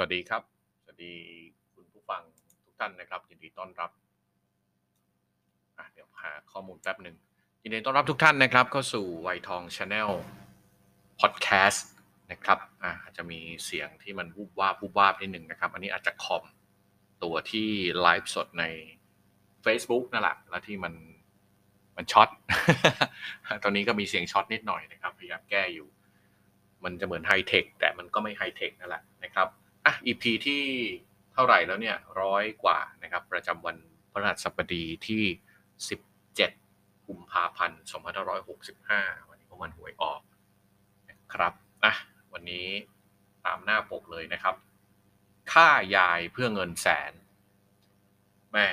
วัสดีครับ สวัสดีคุณผู้ฟังทุกท่านนะครับยินดีต้อนรับอะเดี๋ยวหาข้อมูลแป๊บหนึ่งยินดีต้อนรับทุกท่านนะครับ เข้าสู่ไวทองชาแนลพอดแคสต์นะครับอะอาจจะมีเสียงที่มันวูบวาบวูบวาบนิดหนึ่งนะครับ อันนี้อาจจะคอมตัวที่ไลฟ์สดใน Facebook นั่นแหละแล้วที่มันมันช็อตตอนนี้ก็มีเสียงช็อตนิดหน่อยนะครับ พยายามแก้อยู่ มันจะเหมือนไฮเทคแต่มันก็ไม่ไฮเทคนั่นแหละนะครับ EP ที่เท่าไหร่แล้วเนี่ยร้อยกว่านะครับ ประจำวันพฤหัสบดีที่ 17กุมภาพันธ์2565 วันนี้ก็วันหวยออกนะครับอะวันนี้ตามหน้าปกเลยนะครับ ค่ายายเพื่อเงินแสนแม่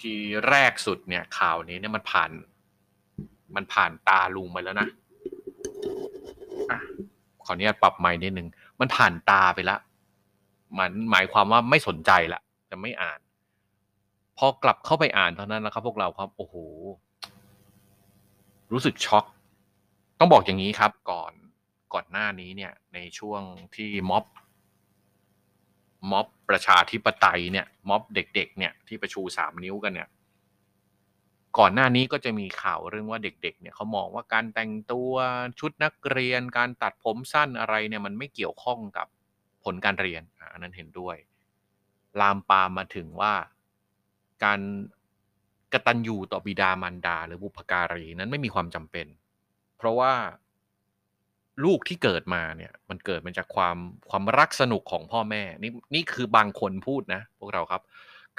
ทีแรกสุดเนี่ยข่าวนี้เนี่ยมันผ่าน มันผ่านตาลุงไปแล้วนะอะขออนุญาตปรับไมค์นิดนึง มันผ่านตาไปและ มันหมายความว่าไม่สนใจละจะไม่อ่าน พอกลับเข้าไปอ่านเท่านั้นนะครับ พวกเราครับโอ้โหรู้สึกช็อก ต้องบอกอย่างนี้ครับ ก่อนก่อนหน้านี้เนี่ย ในช่วงที่ม็อบม็อบประชาธิปไตยเนี่ย ม็อบเด็ก ๆ เนี่ยที่ประชูสามนิ้วกันเนี่ย ก่อนหน้านี้ก็จะมีข่าวเรื่องว่าเด็ก ๆ เนี่ยเขามองว่าการแต่งตัวชุดนักเรียนการตัดผมสั้นอะไรเนี่ย มันไม่เกี่ยวข้องกับ ผลการเรียนอันนั้นเห็นด้วย ลามปามมาถึงว่าการกระตัญญูต่อบิดามารดา หรือบุพการีนั้นไม่มีความจำเป็น เพราะว่าลูกที่เกิดมาเนี่ย มันเกิดมาจากความความรักสนุกของพ่อแม่ นี่นี่คือบางคนพูดนะ พวกเราครับ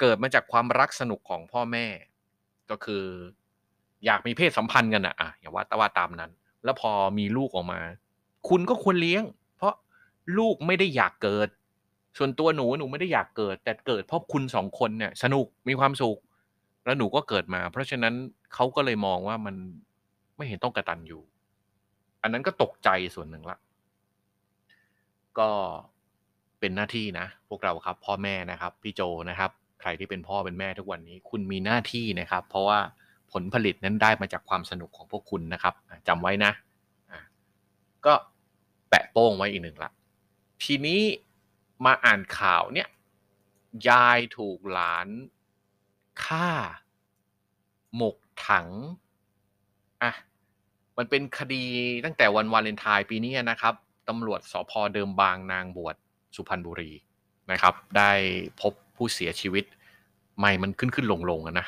เกิดมาจากความรักสนุกของพ่อแม่ ก็คือ อยากมีเพศสัมพันธ์กันอะอะอย่าว่าแต่ว่าตามนั้น แล้วพอมีลูกออกมา คุณก็ควรเลี้ยง ลูกไม่ได้อยากเกิด ส่วนตัวหนูหนูไม่ได้อยากเกิด แต่เกิดเพราะคุณสองคนเนี่ย สนุกมีความสุข แล้วหนูก็เกิดมา เพราะฉะนั้นเขาก็เลยมองว่ามันไม่เห็นต้องกระตันอยู่ อันนั้นก็ตกใจส่วนหนึ่งละ ก็เป็นหน้าที่นะ พวกเราครับ พ่อแม่นะครับ พี่โจนะครับ ใครที่เป็นพ่อเป็นแม่ทุกวันนี้ คุณมีหน้าที่นะครับ เพราะว่าผลผลิตนั้นได้มาจากความสนุกของพวกคุณนะครับจำไว้นะก็แปะโป้งไว้อีกหนึ่งละ ทีนี้มาอ่านข่าวเนี่ย ยายถูกหลานฆ่า หมกถัง อะ มันเป็นคดีตั้งแต่วันวาเลนไทน์ปีนี้นะครับตำรวจสพเดิมบางนางบวชสุพรรณบุรีนะครับ ได้พบผู้เสียชีวิต ไม่มันขึ้นขึ้นลงลงอะนะ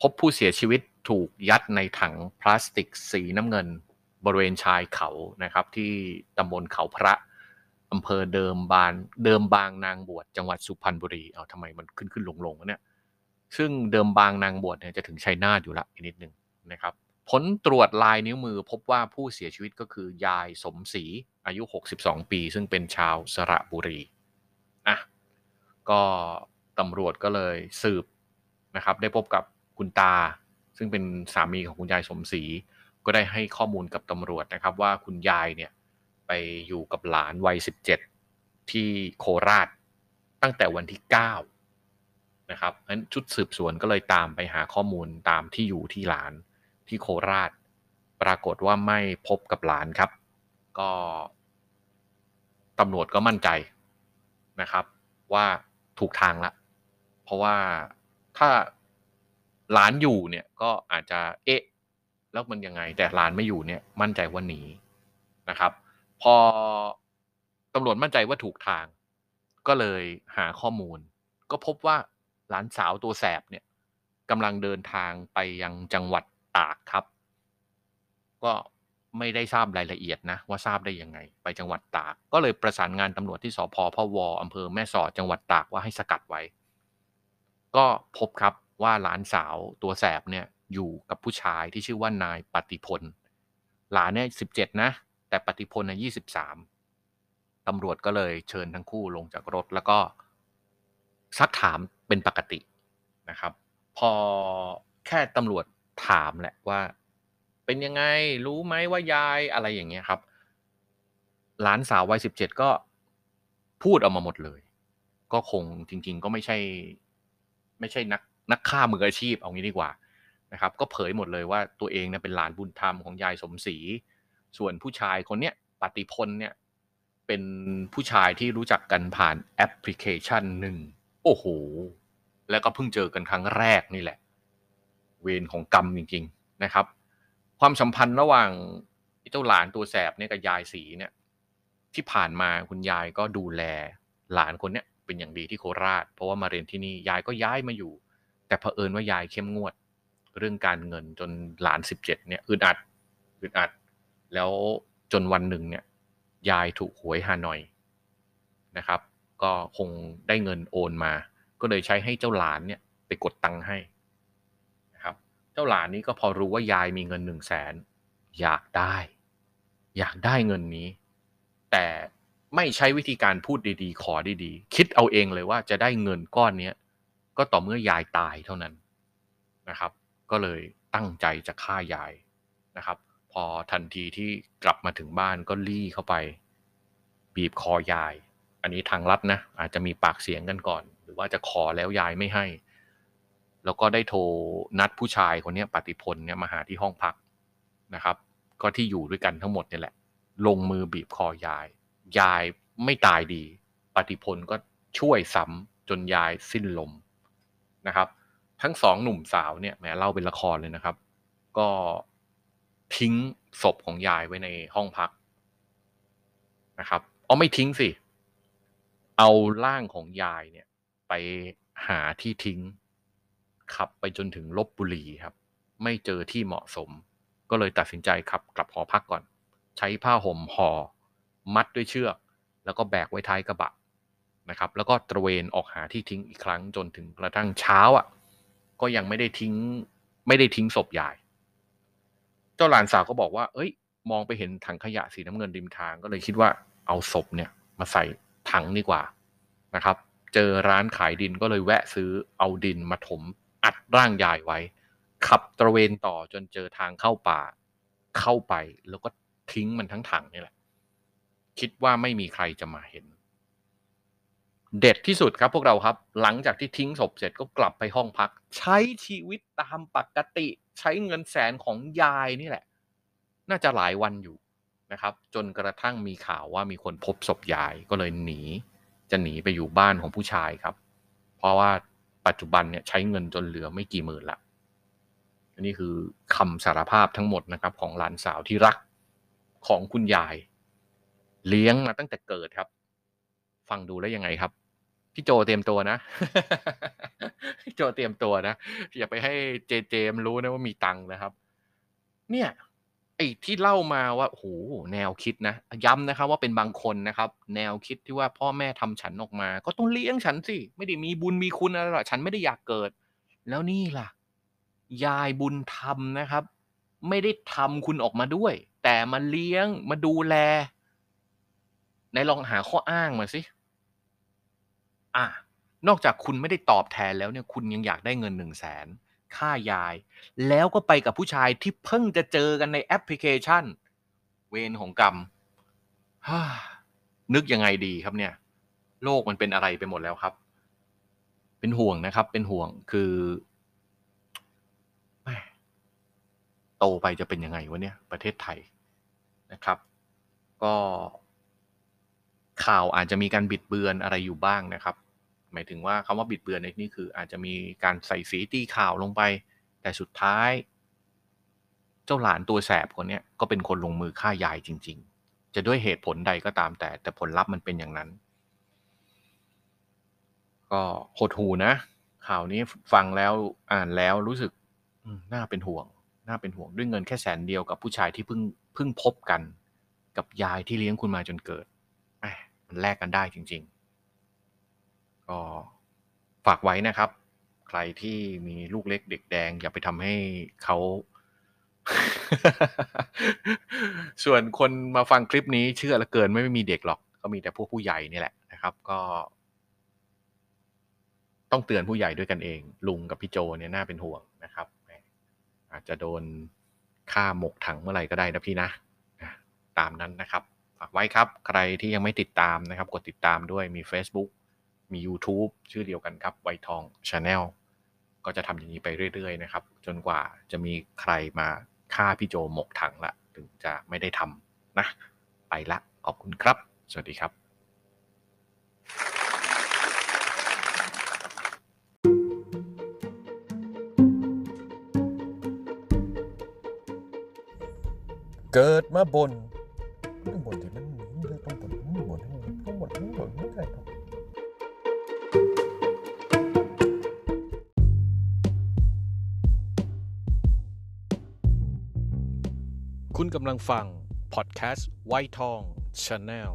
พบผู้เสียชีวิตถูกยัดในถังพลาสติกสีน้ำเงิน บริเวณชายเขานะครับ ที่ตำบลเขาพระ อำเภอเดิมบานเดิมบางนางบวชจังหวัดสุพรรณบุรีเอาทำไมมันขึ้นขึ้นลงลงเนี่ยซึ่งเดิมบางนางบวชเนี่ยจะถึงชัยนาทอยู่ละอีกนิดหนึ่งนะครับผลตรวจลายนิ้วมือพบว่าผู้เสียชีวิตก็คือยายสมศรีอายุ 62 ปี ซึ่งเป็นชาวสระบุรีอะก็ตำรวจก็เลยสืบนะครับได้พบกับคุณตา ซึ่งเป็นสามีของคุณยายสมศรีก็ได้ให้ข้อมูลกับตำรวจนะครับว่าคุณยายเนี่ย ไปอยู่กับหลานวัย 17 ที่โคราชตั้งแต่วันที่ 9 นะครับนั้นชุดสืบสวนก็เลยตามไปหาข้อมูลตามที่อยู่ที่หลานที่โคราช ปรากฏว่าไม่พบกับหลานครับ ก็ตำรวจก็มั่นใจนะครับว่าถูกทางละ เพราะว่าถ้าหลานอยู่เนี่ยก็อาจจะเอ๊ะ แล้วมันยังไง แต่หลานไม่อยู่เนี่ยมั่นใจว่าหนีนะครับ พอตำรวจมั่นใจว่าถูกทาง ก็เลยหาข้อมูล ก็พบว่าหลานสาวตัวแสบเนี่ยกำลังเดินทางไปยังจังหวัดตากครับ ก็ไม่ได้ทราบรายละเอียดนะว่าทราบได้ยังไง ไปจังหวัดตาก ก็เลยประสานงานตำรวจที่สพพวอำเภอแม่สอดจังหวัดตากว่าให้สกัดไว้ ก็พบครับว่าหลานสาวตัวแสบเนี่ยอยู่กับผู้ชายที่ชื่อว่านายปฏิพล หลานเนี่ยสิบเจ็ดนะ แต่ปฏิพลเนี่ยยี่สิบสามตำรวจก็เลยเชิญทั้งคู่ลงจากรถแล้วก็ซักถามเป็นปกตินะครับ พอแค่ตำรวจถามแหละว่า เป็นยังไงรู้ไหมว่ายายอะไรอย่างเงี้ยครับ หลานสาววัยสิบเจ็ดก็พูดออกมาหมดเลย ก็คงจริง ๆ ก็ไม่ใช่ ไม่ใช่นักนักฆ่ามืออาชีพเอางี้ดีกว่านะครับ ก็เผยหมดเลยว่าตัวเองเนี่ยเป็นหลานบุญธรรมของยายสมศรี ส่วนผู้ชายคนเนี้ยปฏิพลเนี่ยเป็นผู้ชายที่รู้จักกันผ่านแอปพลิเคชันหนึ่ง โอ้โห แล้วก็เพิ่งเจอกันครั้งแรกนี่แหละ เวรของกรรมจริง ๆนะครับ ความสัมพันธ์ระหว่างเจ้าหลานตัวแสบเนี่ยกับยายสีเนี่ย ที่ผ่านมาคุณยายก็ดูแลหลานคนเนี้ยเป็นอย่างดีที่โคราช เพราะว่ามาเรียนที่นี่ยายก็ย้ายมาอยู่ แต่เผอิญว่ายายเข้มงวด เรื่องการเงินจนหลานสิบเจ็ดเนี่ยอึดอัดอึดอัด แล้วจนวันหนึ่งเนี่ยยายถูกหวยฮานอยนะครับ ก็คงได้เงินโอนมา ก็เลยใช้ให้เจ้าหลานเนี่ยไปกดตังค์ให้นะครับ เจ้าหลานนี้ก็พอรู้ว่ายายมีเงินหนึ่งแสนอยากได้ อยากได้เงินนี้ แต่ไม่ใช้วิธีการพูดดีๆ ขอดีๆ คิดเอาเองเลยว่าจะได้เงินก้อนเนี้ก็ต่อเมื่อยายตายเท่านั้นนะครับ ก็เลยตั้งใจจะฆ่ายายนะครับ พอทันทีที่กลับมาถึงบ้านก็ลี่เข้าไป บีบคอยาย อันนี้ทางลัดนะ อาจจะมีปากเสียงกันก่อน หรือว่าจะขอแล้วยายไม่ให้ แล้วก็ได้โทรนัดผู้ชายคนนี้ปฏิพลเนี่ยมาหาที่ห้องพักนะครับ ก็ที่อยู่ด้วยกันทั้งหมดเนี่ยแหละ ลงมือบีบคอยาย ยายไม่ตายดี ปฏิพลก็ช่วยซ้ำจนยายสิ้นลมนะครับ ทั้งสองหนุ่มสาวเนี่ยแหมเล่าเป็นละครเลยนะครับ ก็ ทิ้งศพของยายไว้ในห้องพักนะครับอ๋อไม่ทิ้งสิ เอาร่างของยายเนี่ย ไปหาที่ทิ้ง ขับไปจนถึงลบบุรีครับ ไม่เจอที่เหมาะสม ก็เลยตัดสินใจขับกลับหอพักก่อน ใช้ผ้าห่มห่อมัดด้วยเชือก แล้วก็แบกไว้ท้ายกระบะนะครับ แล้วก็ตระเวนออกหาที่ทิ้งอีกครั้งจนถึงกระทั่งเช้าอะ ก็ยังไม่ได้ทิ้ง ไม่ได้ทิ้งศพยาย เจ้าหลานสาวก็บอกว่า เอ้ย มองไปเห็นถังขยะสีน้ำเงินริมทางก็เลยคิดว่าเอาศพเนี่ยมาใส่ถังดีกว่านะครับ เจอร้านขายดินก็เลยแวะซื้อเอาดินมาถมอัดร่างยายไว้ ขับตระเวนต่อจนเจอทางเข้าป่าเข้าไปแล้วก็ทิ้งมันทั้งถังนี่แหละ คิดว่าไม่มีใครจะมาเห็น เด็ดที่สุดครับพวกเราครับ หลังจากที่ทิ้งศพเสร็จก็กลับไปห้องพัก ใช้ชีวิตตามปกติ ใช้เงินแสนของยายนี่แหละ น่าจะหลายวันอยู่นะครับ จนกระทั่งมีข่าวว่ามีคนพบศพยายก็เลยหนี จะหนีไปอยู่บ้านของผู้ชายครับ เพราะว่าปัจจุบันเนี่ยใช้เงินจนเหลือไม่กี่หมื่นละอันนี้คือคำสารภาพทั้งหมดนะครับ ของหลานสาวที่รักของคุณยาย เลี้ยงมาตั้งแต่เกิดครับ ฟังดูแล้วยังไงครับ พี่โจเตรียมตัวนะพี่โจเตรียมตัวนะ อย่าไปให้เจเจมรู้นะว่ามีตังค์นะครับ เนี่ย ไอ้ที่เล่ามาว่าโอ้โหแนวคิดนะ ย้ำนะครับ ว่าเป็นบางคนนะครับ แนวคิดที่ว่าพ่อแม่ทำฉันออกมา ก็ต้องเลี้ยงฉันสิ ไม่ได้มีบุญมีคุณอะไรหรอกฉันไม่ได้อยากเกิด แล้วนี่ล่ะ ยายบุญธรรมนะครับ ไม่ได้ทำคุณออกมาด้วย แต่มาเลี้ยงมาดูแลไหนลองหาข้ออ้างมาสิ อะนอกจากคุณไม่ได้ตอบแทนแล้วเนี่ยคุณยังอยากได้เงินหนึ่งแสนค่ายาย แล้วก็ไปกับผู้ชายที่เพิ่งจะเจอกันในแอปพลิเคชัน เวรของกรรมนึกยังไงดีครับเนี่ย โลกมันเป็นอะไรไปหมดแล้วครับ เป็นห่วงนะครับ เป็นห่วงคือโตไปจะเป็นยังไงวะเนี่ยประเทศไทยนะครับ ก็ข่าวอาจจะมีการบิดเบือนอะไรอยู่บ้างนะครับ หมายถึงว่าคำว่าบิดเบือนในนี่คือ อาจจะมีการใส่สีตีข่าวลงไป แต่สุดท้าย เจ้าหลานตัวแสบคนนี้ก็เป็นคนลงมือฆ่ายายจริง ๆ จะด้วยเหตุผลใดก็ตามแต่ แต่ผลลัพธ์มันเป็นอย่างนั้น ก็หดหูนะ ข่าวนี้ฟังแล้วอ่านแล้วรู้สึกน่าเป็นห่วง น่าเป็นห่วงด้วยเงินแค่แสนเดียวกับผู้ชายที่เพิ่งเพิ่งพบกัน กับยายที่เลี้ยงคุณมาจนเกิดม่มันแลกกันได้จริง ๆ ก็ฝากไว้นะครับ ใครที่มีลูกเล็กเด็กแดง อย่าไปทำให้เขาส่วนคนมาฟังคลิปนี้เชื่อละเกินไม่มีเด็กหรอก ก็มีแต่พวกผู้ใหญ่นี่แหละนะครับ ก็ ต้องเตือนผู้ใหญ่ด้วยกันเอง ลุงกับพี่โจเนี่ยน่าเป็นห่วงนะครับ อาจจะโดนฆ่าหมกถังเมื่อไหร่ก็ได้นะพี่นะอะตามนั้นนะครับ ฝากไว้ครับ ใครที่ยังไม่ติดตามนะครับ กดติดตามด้วยมี Facebook มี YouTube ชื่อเดียวกันครับไวทอง Channel ก็จะทำอย่างนี้ไปเรื่อย ๆ นะครับ จนกว่าจะมีใครมาฆ่าพี่โจหมกถังละ ถึงจะไม่ได้ทำนะ ไปละ ขอบคุณครับ สวัสดีครับเกิดมาบ่นต้องบ่นที่มัน กำลังฟัง พอดแคสต์ไวท์ทองชาแนล